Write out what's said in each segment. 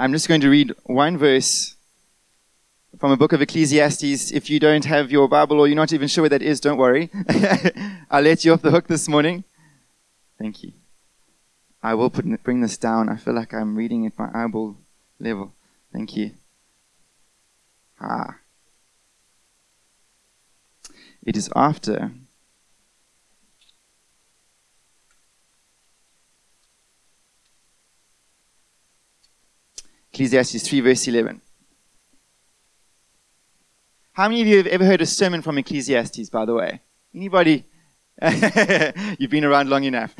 I'm just going to read one verse from a book of Ecclesiastes. If you don't have your Bible or you're not even sure where that is, don't worry. I'll let you off the hook this morning. Thank you. I will put, bring this down. I feel like I'm reading at my eyeball level. Thank you. Ah. It is after Ecclesiastes 3, verse 11. How many of you have ever heard a sermon from Ecclesiastes, by the way? Anybody? You've been around long enough.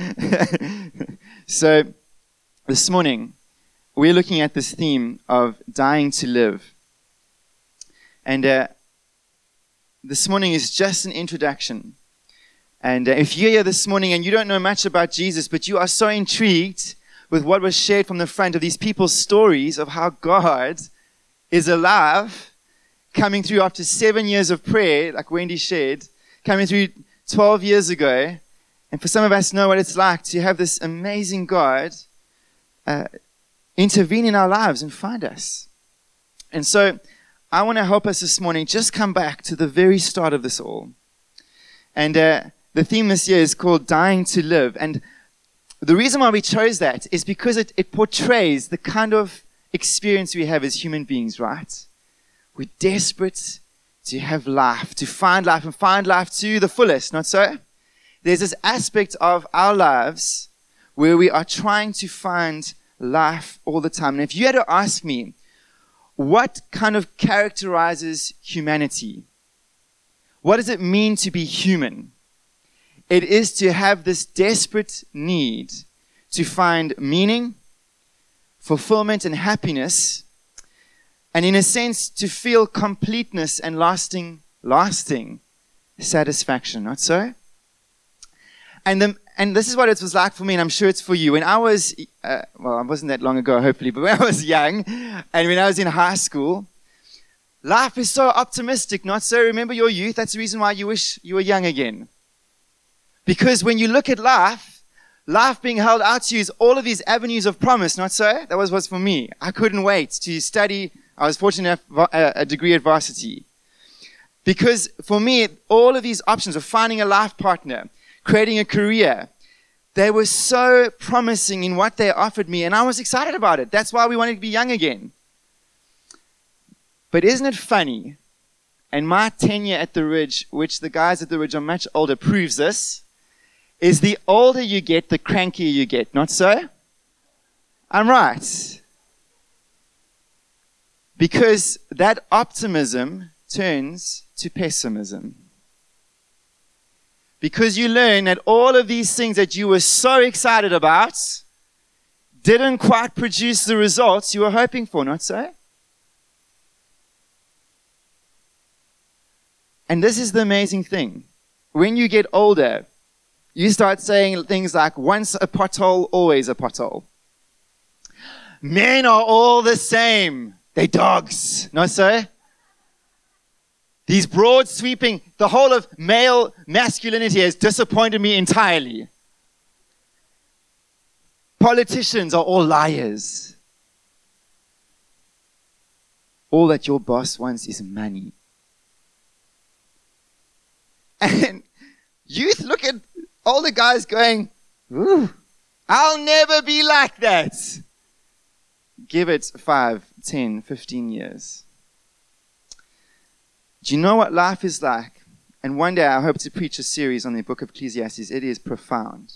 so, this morning, we're looking at this theme of dying to live. And uh, this morning is just an introduction. And uh, if you're here this morning and you don't know much about Jesus, but you are so intrigued with what was shared from the front of these people's stories of how God is alive, coming through after seven years of prayer, like Wendy shared, coming through 12 years ago. And for some of us know what it's like to have this amazing God uh, intervene in our lives and find us. And so I want to help us this morning just come back to the very start of this all. And uh, the theme this year is called Dying to Live. And the reason why we chose that is because it, it portrays the kind of experience we have as human beings, right? We're desperate to have life, to find life and find life to the fullest, not so? There's this aspect of our lives where we are trying to find life all the time. And if you had to ask me, what kind of characterizes humanity? What does it mean to be human? It is to have this desperate need to find meaning, fulfillment, and happiness, and in a sense, to feel completeness and lasting, lasting satisfaction. Not so? And the, and this is what it was like for me, and I'm sure it's for you. When I was, uh, well, I wasn't that long ago, hopefully, but when I was young, and when I was in high school, life is so optimistic, not so? Remember your youth? That's the reason why you wish you were young again. Because when you look at life, life being held out to you is all of these avenues of promise, not so? That was what's for me. I couldn't wait to study. I was fortunate enough a degree at varsity. Because for me, all of these options of finding a life partner, creating a career, they were so promising in what they offered me, and I was excited about it. That's why we wanted to be young again. But isn't it funny? And my tenure at the Ridge, which the guys at the Ridge are much older, proves this is the older you get, the crankier you get. Not so? I'm right. Because that optimism turns to pessimism. Because you learn that all of these things that you were so excited about didn't quite produce the results you were hoping for, not so? And this is the amazing thing. When you get older, you start saying things like, once a pothole, always a pothole. Men are all the same. They dogs. No, sir? These broad sweeping, the whole of male masculinity has disappointed me entirely. Politicians are all liars. All that your boss wants is money. And youth look at all the guys going, Ooh, I'll never be like that. Give it 5, 10, 15 years. Do you know what life is like? And one day I hope to preach a series on the book of Ecclesiastes. It is profound.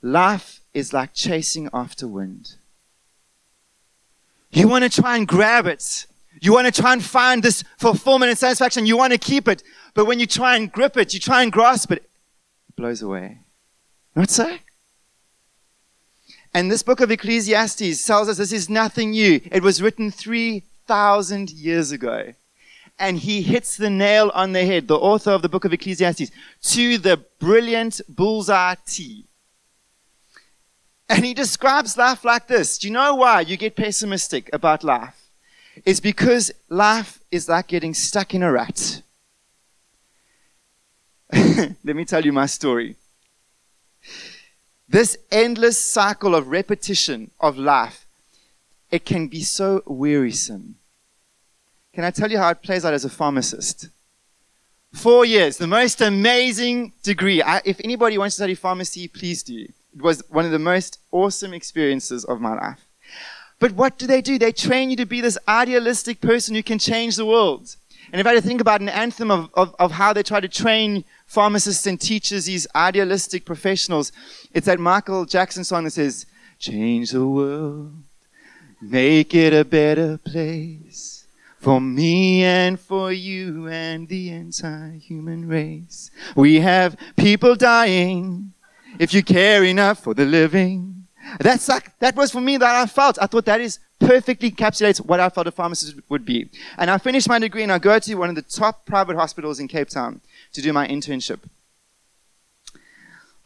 Life is like chasing after wind. You want to try and grab it. You want to try and find this fulfillment and satisfaction. You want to keep it. But when you try and grip it, you try and grasp it, blows away. Not so? And this book of Ecclesiastes tells us this is nothing new. It was written 3,000 years ago. And he hits the nail on the head, the author of the book of Ecclesiastes, to the brilliant bullseye T. And he describes life like this. Do you know why you get pessimistic about life? It's because life is like getting stuck in a rut. Let me tell you my story. This endless cycle of repetition of life it can be so wearisome. Can I tell you how it plays out as a pharmacist? Four years, the most amazing degree. I, if anybody wants to study pharmacy, please do. It was one of the most awesome experiences of my life. But what do they do? They train you to be this idealistic person who can change the world. And if I had to think about an anthem of, of, of how they try to train pharmacists and teachers, these idealistic professionals, it's that Michael Jackson song that says, Change the world, make it a better place for me and for you and the entire human race. We have people dying if you care enough for the living. That's like, that was for me that I felt. I thought that is perfectly encapsulates what I thought a pharmacist would be. And I finished my degree and I go to one of the top private hospitals in Cape Town to do my internship.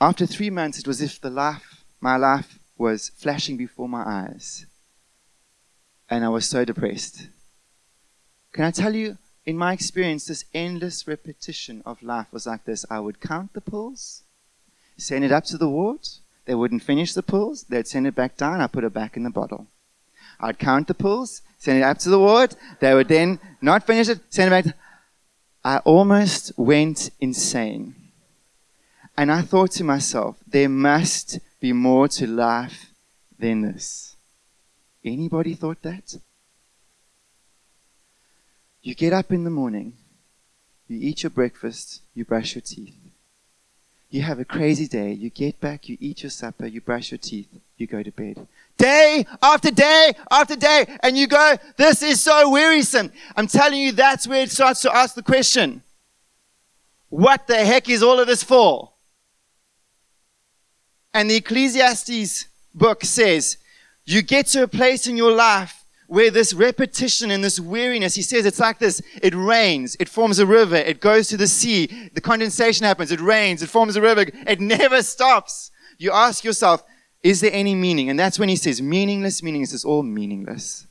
After three months, it was as if the life, my life was flashing before my eyes. And I was so depressed. Can I tell you, in my experience, this endless repetition of life was like this. I would count the pills, send it up to the ward. They wouldn't finish the pills. They'd send it back down. I put it back in the bottle. I'd count the pulls, send it up to the ward. They would then not finish it, send it back. I almost went insane. And I thought to myself, there must be more to life than this. Anybody thought that? You get up in the morning, you eat your breakfast, you brush your teeth. You have a crazy day, you get back, you eat your supper, you brush your teeth, you go to bed. Day after day after day, and you go, this is so wearisome. I'm telling you, that's where it starts to ask the question what the heck is all of this for? And the Ecclesiastes book says, you get to a place in your life where this repetition and this weariness, he says it's like this. It rains, it forms a river, it goes to the sea, the condensation happens, it rains, it forms a river, it never stops. You ask yourself, is there any meaning? And that's when he says, meaningless, meaningless is all meaningless.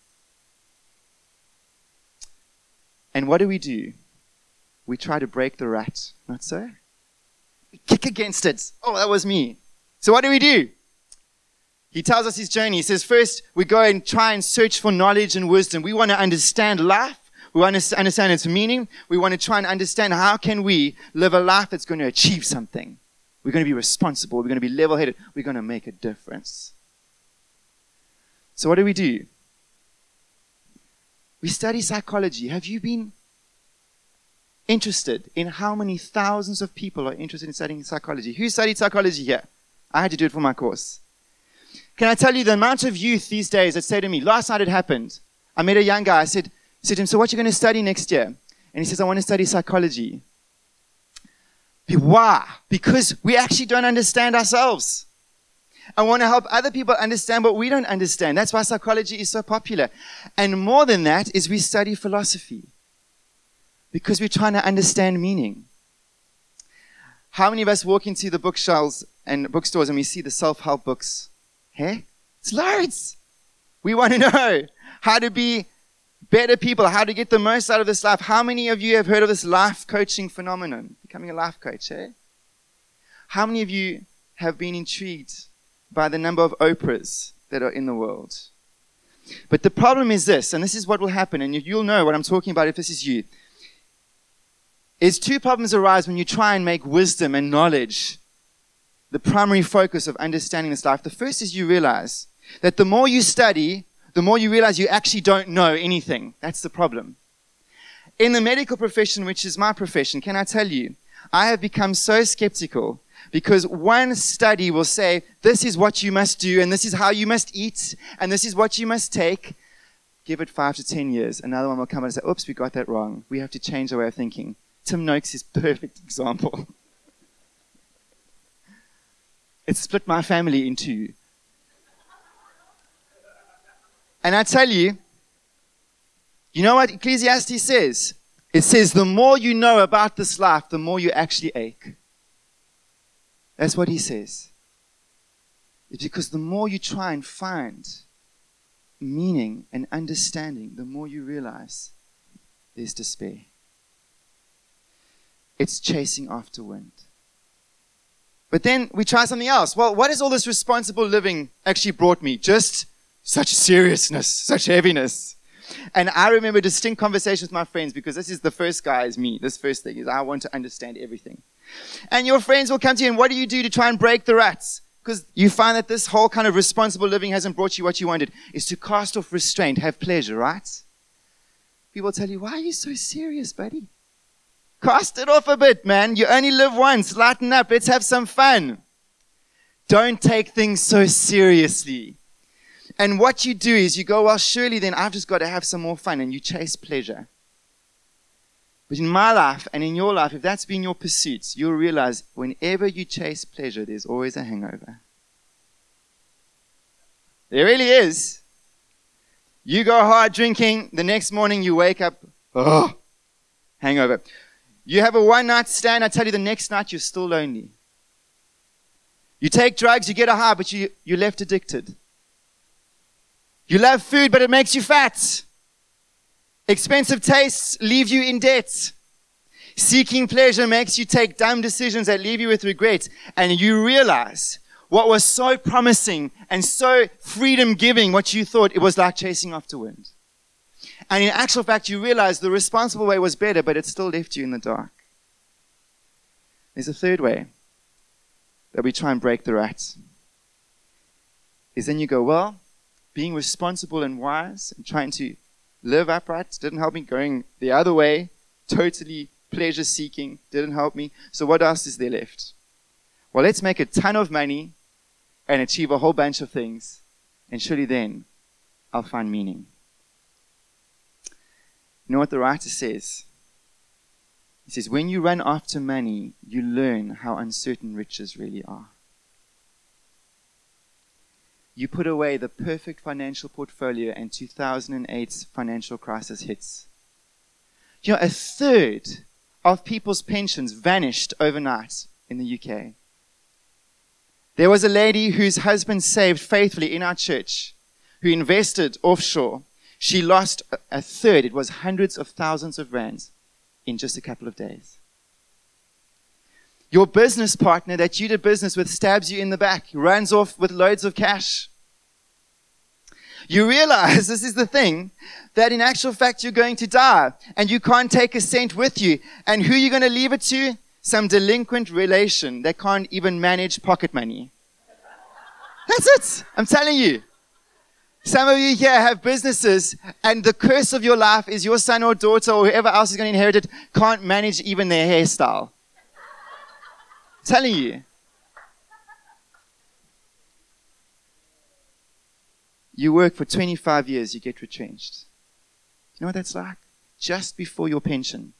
And what do we do? We try to break the rat, not so? We kick against it. Oh, that was me. So what do we do? He tells us his journey. He says, first, we go and try and search for knowledge and wisdom. We want to understand life. We want to understand its meaning. We want to try and understand how can we live a life that's going to achieve something. We're going to be responsible. We're going to be level-headed. We're going to make a difference. So what do we do? We study psychology. Have you been interested in how many thousands of people are interested in studying psychology? Who studied psychology here? I had to do it for my course. Can I tell you the amount of youth these days that say to me, last night it happened. I met a young guy. I said, said to him, so what are you going to study next year? And he says, I want to study psychology. Why? Because we actually don't understand ourselves. I want to help other people understand what we don't understand. That's why psychology is so popular. And more than that is we study philosophy. Because we're trying to understand meaning. How many of us walk into the bookshelves and bookstores and we see the self-help books Hey? It's loads. We want to know how to be better people, how to get the most out of this life. How many of you have heard of this life coaching phenomenon? Becoming a life coach, eh? How many of you have been intrigued by the number of Oprahs that are in the world? But the problem is this, and this is what will happen, and you'll know what I'm talking about if this is you. Is two problems arise when you try and make wisdom and knowledge the primary focus of understanding this life. The first is you realize that the more you study, the more you realize you actually don't know anything. That's the problem. In the medical profession, which is my profession, can I tell you, I have become so skeptical because one study will say, this is what you must do, and this is how you must eat, and this is what you must take. Give it five to ten years. Another one will come and say, oops, we got that wrong. We have to change our way of thinking. Tim Noakes is perfect example. It split my family in two. And I tell you, you know what Ecclesiastes says? It says, the more you know about this life, the more you actually ache. That's what he says. It's because the more you try and find meaning and understanding, the more you realize there's despair. It's chasing after wind. But then we try something else. Well, what has all this responsible living actually brought me? Just such seriousness, such heaviness. And I remember distinct conversations with my friends because this is the first guy is me. This first thing is I want to understand everything. And your friends will come to you and what do you do to try and break the ruts? Because you find that this whole kind of responsible living hasn't brought you what you wanted, is to cast off restraint, have pleasure, right? People tell you, why are you so serious, buddy? Cast it off a bit, man. You only live once. Lighten up. Let's have some fun. Don't take things so seriously. And what you do is you go, well, surely then I've just got to have some more fun, and you chase pleasure. But in my life and in your life, if that's been your pursuit, you'll realize whenever you chase pleasure, there's always a hangover. There really is. You go hard drinking, the next morning you wake up, oh, hangover. You have a one night stand, I tell you, the next night you're still lonely. You take drugs, you get a high, but you, you're left addicted. You love food, but it makes you fat. Expensive tastes leave you in debt. Seeking pleasure makes you take dumb decisions that leave you with regret. And you realize what was so promising and so freedom giving, what you thought it was like chasing after wind. And in actual fact, you realize the responsible way was better, but it still left you in the dark. There's a third way that we try and break the rut. Is then you go, well, being responsible and wise and trying to live upright didn't help me. Going the other way, totally pleasure seeking, didn't help me. So what else is there left? Well, let's make a ton of money and achieve a whole bunch of things, and surely then I'll find meaning. You know what the writer says? He says, When you run after money, you learn how uncertain riches really are. You put away the perfect financial portfolio, and 2008's financial crisis hits. You know, a third of people's pensions vanished overnight in the UK. There was a lady whose husband saved faithfully in our church, who invested offshore. She lost a third, it was hundreds of thousands of rands, in just a couple of days. Your business partner that you did business with stabs you in the back, runs off with loads of cash. You realize, this is the thing, that in actual fact you're going to die and you can't take a cent with you. And who are you going to leave it to? Some delinquent relation that can't even manage pocket money. That's it. I'm telling you. Some of you here have businesses and the curse of your life is your son or daughter or whoever else is going to inherit it can't manage even their hairstyle. Telling you. You work for 25 years, you get retrenched. You know what that's like? Just before your pension.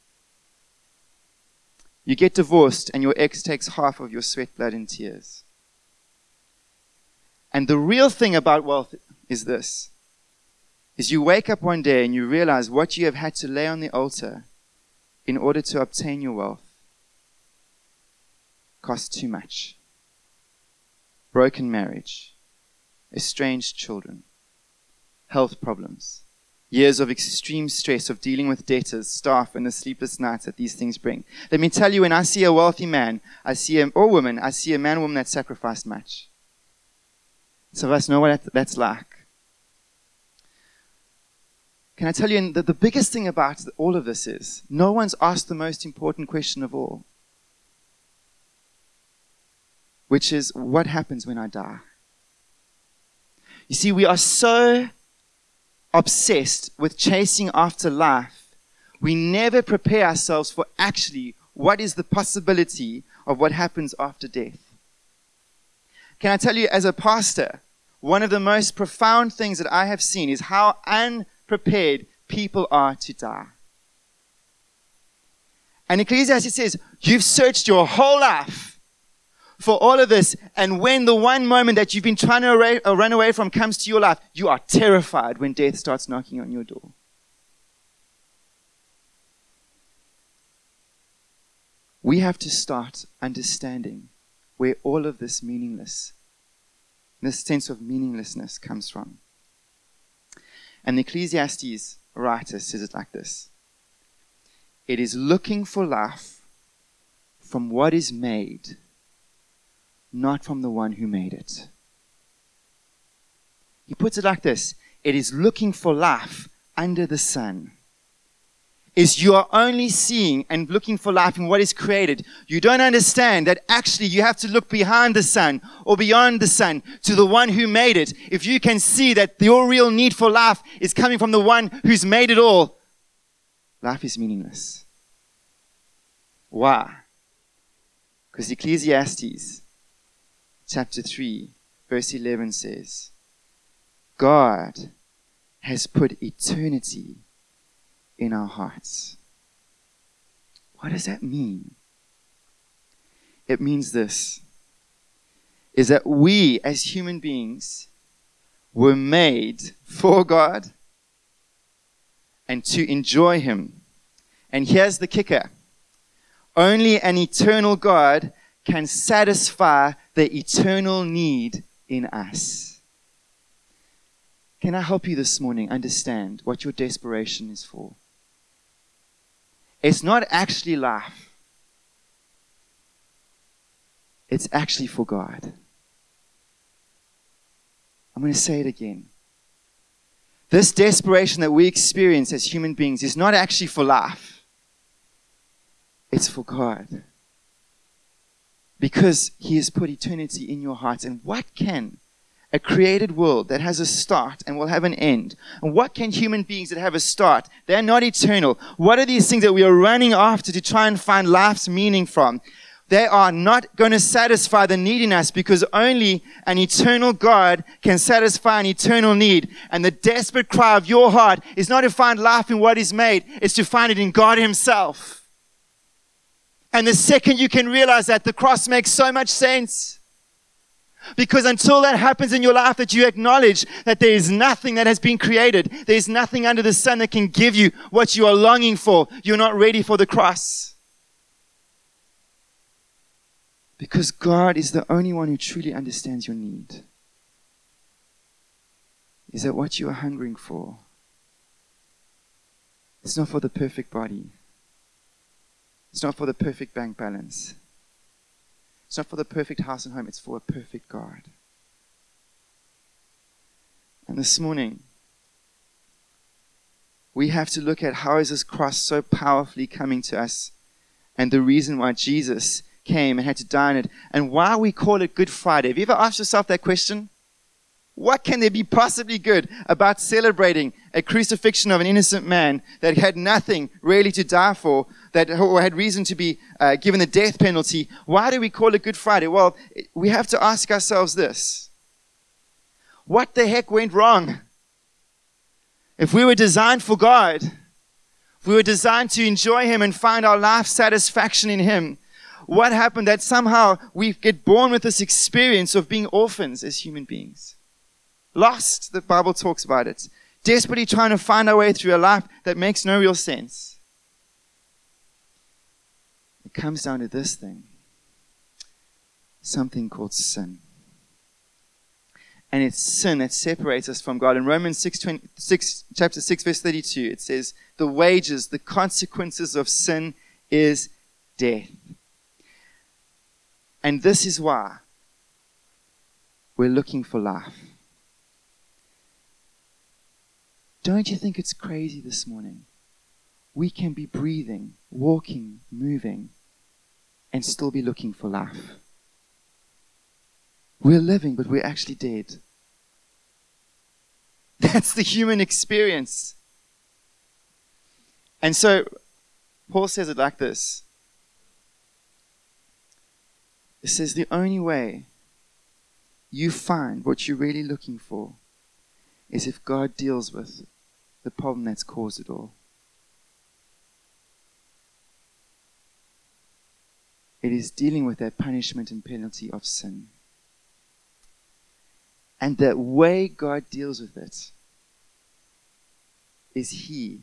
You get divorced and your ex takes half of your sweat, blood, and tears. And the real thing about wealth is this is you wake up one day and you realize what you have had to lay on the altar in order to obtain your wealth costs too much. Broken marriage, estranged children, health problems, years of extreme stress of dealing with debtors, staff, and the sleepless nights that these things bring. Let me tell you, when I see a wealthy man, I see a, or woman, I see a man woman that sacrificed much. Some of us know what that's like. Can I tell you that the biggest thing about all of this is no one's asked the most important question of all, which is what happens when I die? You see, we are so obsessed with chasing after life, we never prepare ourselves for actually what is the possibility of what happens after death. Can I tell you, as a pastor, one of the most profound things that I have seen is how unprepared people are to die. And Ecclesiastes says, You've searched your whole life for all of this. And when the one moment that you've been trying to uh, run away from comes to your life, you are terrified when death starts knocking on your door. We have to start understanding where all of this meaningless, this sense of meaninglessness comes from. And the Ecclesiastes writer says it like this It is looking for life from what is made not from the one who made it. He puts it like this it is looking for life under the sun. Is you are only seeing and looking for life in what is created. You don't understand that actually you have to look behind the sun or beyond the sun to the one who made it. If you can see that your real need for life is coming from the one who's made it all, life is meaningless. Why? Because Ecclesiastes chapter 3, verse 11 says, God has put eternity in our hearts. What does that mean? It means this is that we as human beings were made for God and to enjoy Him. And here's the kicker only an eternal God can satisfy the eternal need in us. Can I help you this morning understand what your desperation is for? It's not actually life, it's actually for God. I'm going to say it again. This desperation that we experience as human beings is not actually for life, it's for God. Because He has put eternity in your hearts. And what can a created world that has a start and will have an end. And what can human beings that have a start? They're not eternal. What are these things that we are running after to try and find life's meaning from? They are not going to satisfy the need in us because only an eternal God can satisfy an eternal need. And the desperate cry of your heart is not to find life in what is made, it's to find it in God Himself. And the second you can realize that, the cross makes so much sense. Because until that happens in your life, that you acknowledge that there is nothing that has been created, there's nothing under the sun that can give you what you are longing for, you're not ready for the cross. Because God is the only one who truly understands your need. Is that what you are hungering for? It's not for the perfect body. It's not for the perfect bank balance. It's not for the perfect house and home, it's for a perfect God. And this morning, we have to look at how is this cross so powerfully coming to us and the reason why Jesus came and had to die on it and why we call it Good Friday. Have you ever asked yourself that question? What can there be possibly good about celebrating a crucifixion of an innocent man that had nothing really to die for, that had reason to be uh, given the death penalty? Why do we call it Good Friday? Well, we have to ask ourselves this What the heck went wrong? If we were designed for God, if we were designed to enjoy Him and find our life satisfaction in Him, what happened that somehow we get born with this experience of being orphans as human beings? Lost, the Bible talks about it. Desperately trying to find our way through a life that makes no real sense. It comes down to this thing something called sin. And it's sin that separates us from God. In Romans 6, 20, 6, chapter 6, verse 32, it says, The wages, the consequences of sin is death. And this is why we're looking for life. Don't you think it's crazy this morning? We can be breathing, walking, moving, and still be looking for life. We're living, but we're actually dead. That's the human experience. And so, Paul says it like this It says, The only way you find what you're really looking for is if God deals with the problem that's caused it all. It is dealing with that punishment and penalty of sin. And the way God deals with it is He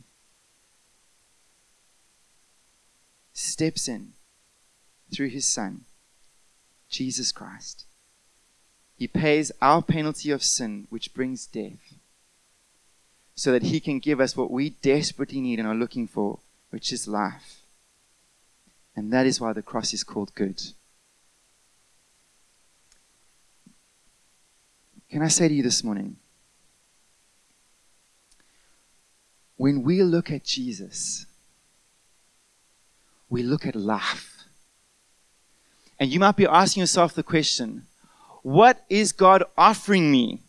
steps in through His Son, Jesus Christ. He pays our penalty of sin, which brings death so that He can give us what we desperately need and are looking for, which is life. And that is why the cross is called good. Can I say to you this morning? When we look at Jesus, we look at life. And you might be asking yourself the question what is God offering me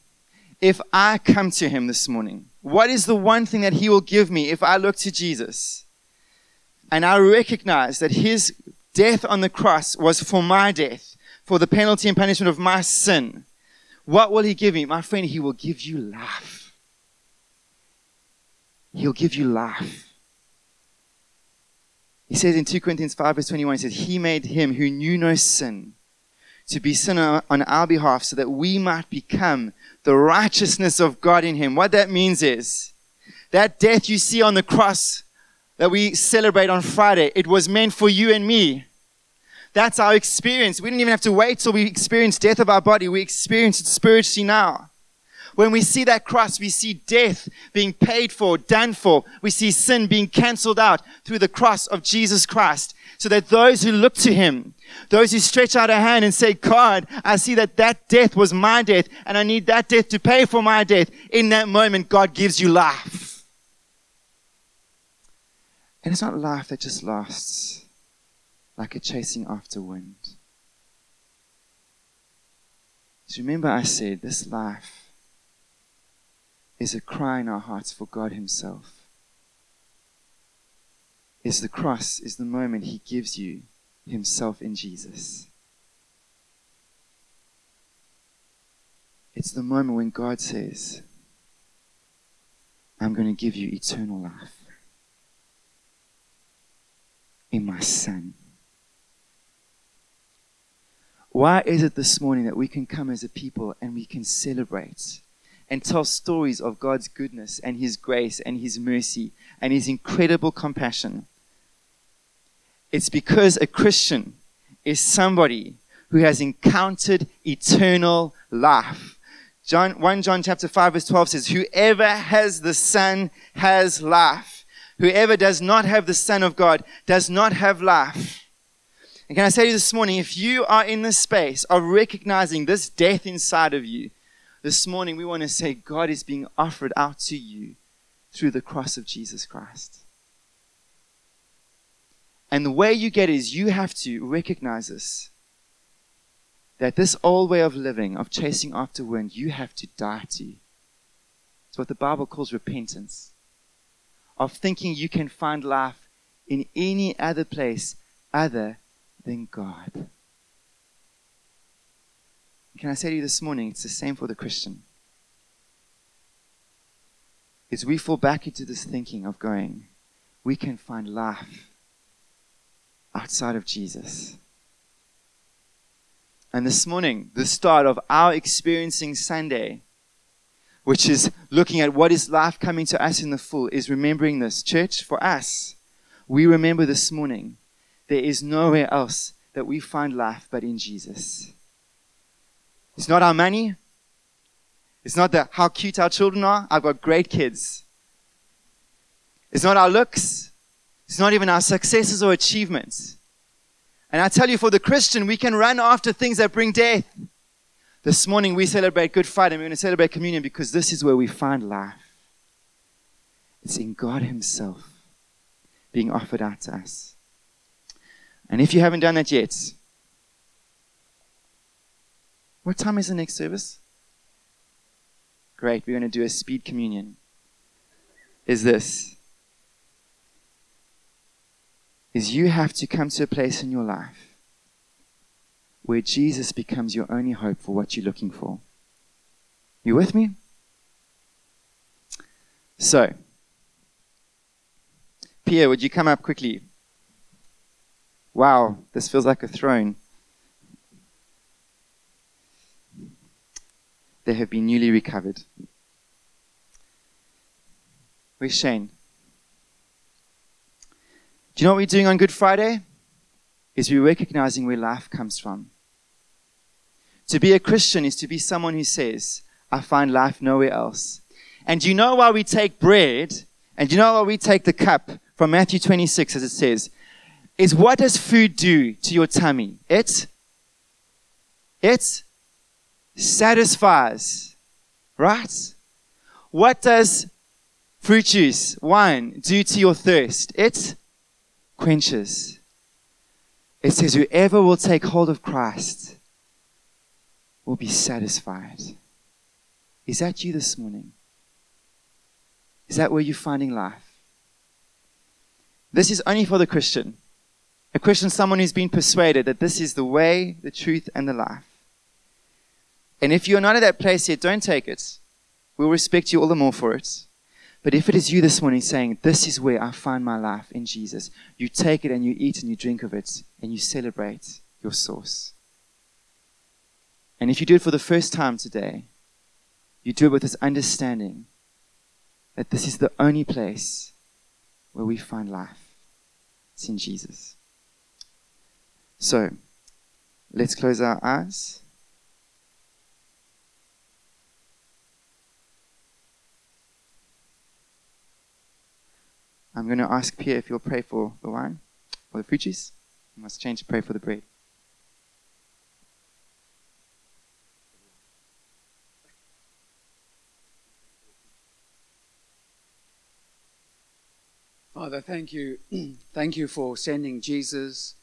if I come to Him this morning? What is the one thing that He will give me if I look to Jesus? And I recognize that His death on the cross was for my death, for the penalty and punishment of my sin. What will He give me? My friend, He will give you life. He'll give you life. He says in 2 Corinthians 5, verse 21, he says, He made him who knew no sin to be sin on our behalf so that we might become the righteousness of God in him. What that means is that death you see on the cross that we celebrate on Friday, it was meant for you and me. That's our experience. We didn't even have to wait till we experience death of our body. We experience it spiritually now. When we see that cross, we see death being paid for, done for. We see sin being cancelled out through the cross of Jesus Christ. So that those who look to him, those who stretch out a hand and say, God, I see that that death was my death and I need that death to pay for my death. In that moment, God gives you life. And it's not life that just lasts like a chasing after wind. So remember, I said this life is a cry in our hearts for God Himself. Is the cross, is the moment He gives you Himself in Jesus. It's the moment when God says, I'm going to give you eternal life in my Son. Why is it this morning that we can come as a people and we can celebrate and tell stories of God's goodness and His grace and His mercy and His incredible compassion. It's because a Christian is somebody who has encountered eternal life. John, 1 John chapter 5 verse 12 says, Whoever has the Son has life. Whoever does not have the Son of God does not have life. And can I say to you this morning, if you are in the space of recognizing this death inside of you, this morning we want to say God is being offered out to you through the cross of Jesus Christ. And the way you get is you have to recognize this. That this old way of living, of chasing after wind, you have to die to. It's what the Bible calls repentance. Of thinking you can find life in any other place other than God. Can I say to you this morning, it's the same for the Christian. Is we fall back into this thinking of going, we can find life outside of Jesus. And this morning, the start of our experiencing Sunday, which is looking at what is life coming to us in the full, is remembering this. Church, for us, we remember this morning, there is nowhere else that we find life but in Jesus. It's not our money. It's not the, how cute our children are. I've got great kids. It's not our looks. It's not even our successes or achievements. And I tell you, for the Christian, we can run after things that bring death. This morning we celebrate Good Friday. We're going to celebrate communion because this is where we find life. It's in God Himself being offered out to us. And if you haven't done that yet, what time is the next service? Great, we're going to do a speed communion. Is this is you have to come to a place in your life where Jesus becomes your only hope for what you're looking for. You with me? So, Pierre, would you come up quickly? Wow, this feels like a throne. They have been newly recovered. Where's Shane? Do you know what we're doing on Good Friday? Is we're recognizing where life comes from. To be a Christian is to be someone who says, I find life nowhere else. And you know why we take bread, and you know why we take the cup from Matthew 26, as it says, is what does food do to your tummy? It, it satisfies. Right? What does Fruit juice, wine, do to your thirst. It quenches. It says, Whoever will take hold of Christ will be satisfied. Is that you this morning? Is that where you're finding life? This is only for the Christian. A Christian, someone who's been persuaded that this is the way, the truth, and the life. And if you're not at that place yet, don't take it. We'll respect you all the more for it. But if it is you this morning saying, This is where I find my life in Jesus, you take it and you eat and you drink of it and you celebrate your source. And if you do it for the first time today, you do it with this understanding that this is the only place where we find life. It's in Jesus. So, let's close our eyes. I'm going to ask Pierre if you'll pray for the wine or the fruit juice. You must change to pray for the bread. Father, thank you. thank you for sending Jesus.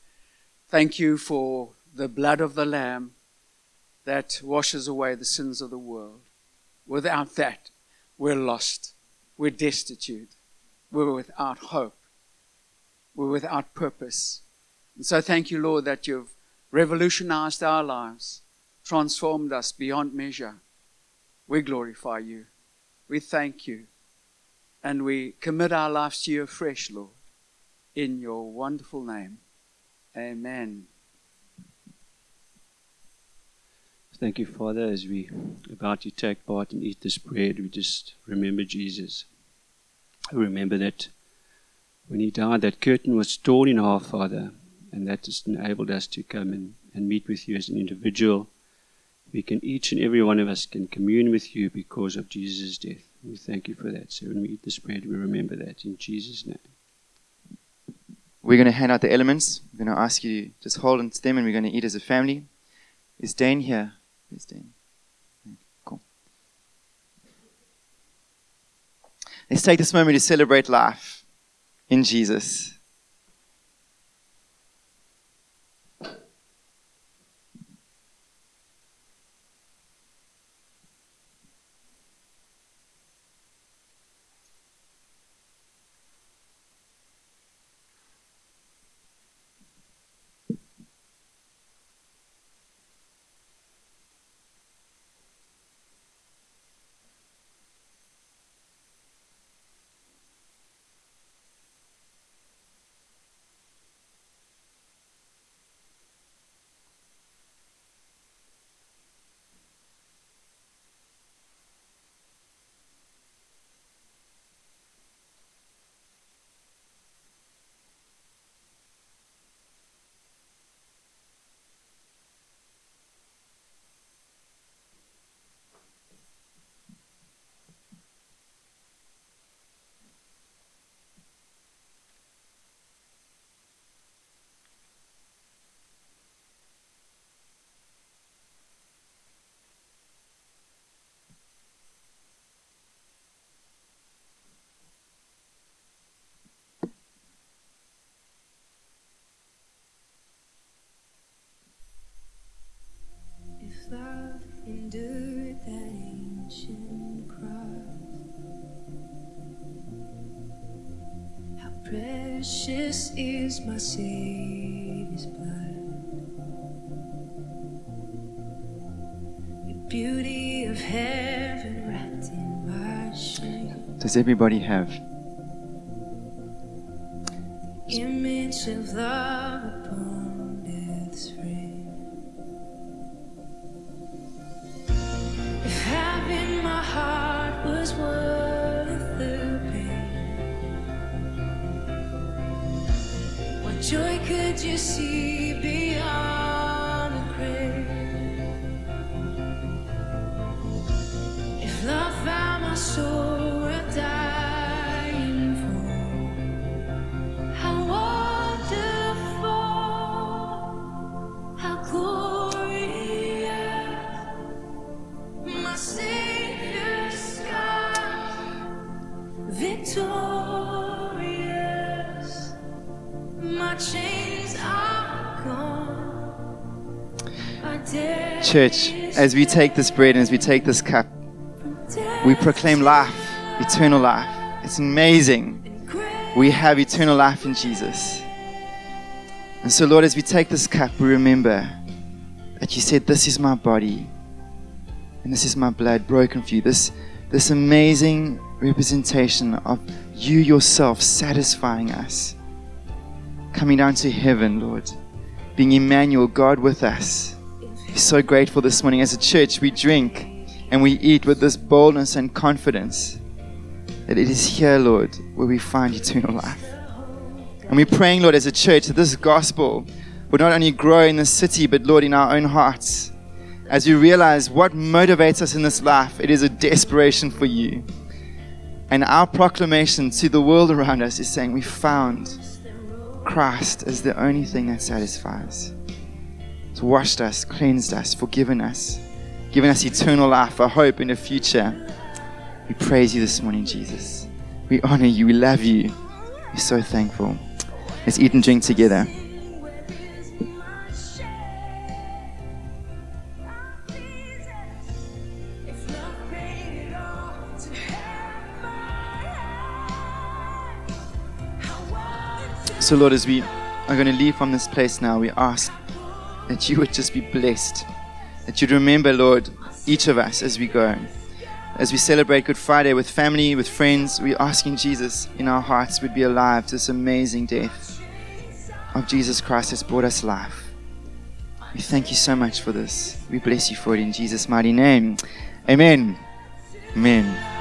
Thank you for the blood of the Lamb that washes away the sins of the world. Without that, we're lost. We're destitute. We're without hope. We're without purpose. And so thank you, Lord, that you've revolutionized our lives, transformed us beyond measure. We glorify you. We thank you. And we commit our lives to you afresh, Lord. In your wonderful name. Amen. Thank you, Father, as we about to take part and eat this bread, we just remember Jesus. I remember that when he died, that curtain was torn in half, Father, and that just enabled us to come and, and meet with you as an individual. We can, each and every one of us can commune with you because of Jesus' death. We thank you for that. So when we eat this bread, we remember that in Jesus' name. We're going to hand out the elements. We're going to ask you to just hold on to them and we're going to eat as a family. Is Dane here? Is Dane? Let's take this moment to celebrate life in Jesus. Precious is my Savior's blood. The beauty of heaven wrapped in my shame. Does everybody have? Image of love Church, as we take this bread and as we take this cup, we proclaim life, eternal life. It's amazing. We have eternal life in Jesus. And so, Lord, as we take this cup, we remember that you said, This is my body and this is my blood broken for you. This, this amazing representation of you yourself satisfying us, coming down to heaven, Lord, being Emmanuel, God with us. We're so grateful this morning. As a church, we drink and we eat with this boldness and confidence that it is here, Lord, where we find eternal life. And we're praying, Lord, as a church, that this gospel would not only grow in the city, but, Lord, in our own hearts. As we realize what motivates us in this life, it is a desperation for you. And our proclamation to the world around us is saying, We found Christ as the only thing that satisfies. It's washed us, cleansed us, forgiven us, given us eternal life, a hope in the future. We praise you this morning, Jesus. We honor you. We love you. We're so thankful. Let's eat and drink together. So, Lord, as we are going to leave from this place now, we ask that you would just be blessed. That you'd remember, Lord, each of us as we go. As we celebrate Good Friday with family, with friends, we're asking Jesus in our hearts would be alive to this amazing death of Jesus Christ has brought us life. We thank you so much for this. We bless you for it in Jesus' mighty name. Amen. Amen.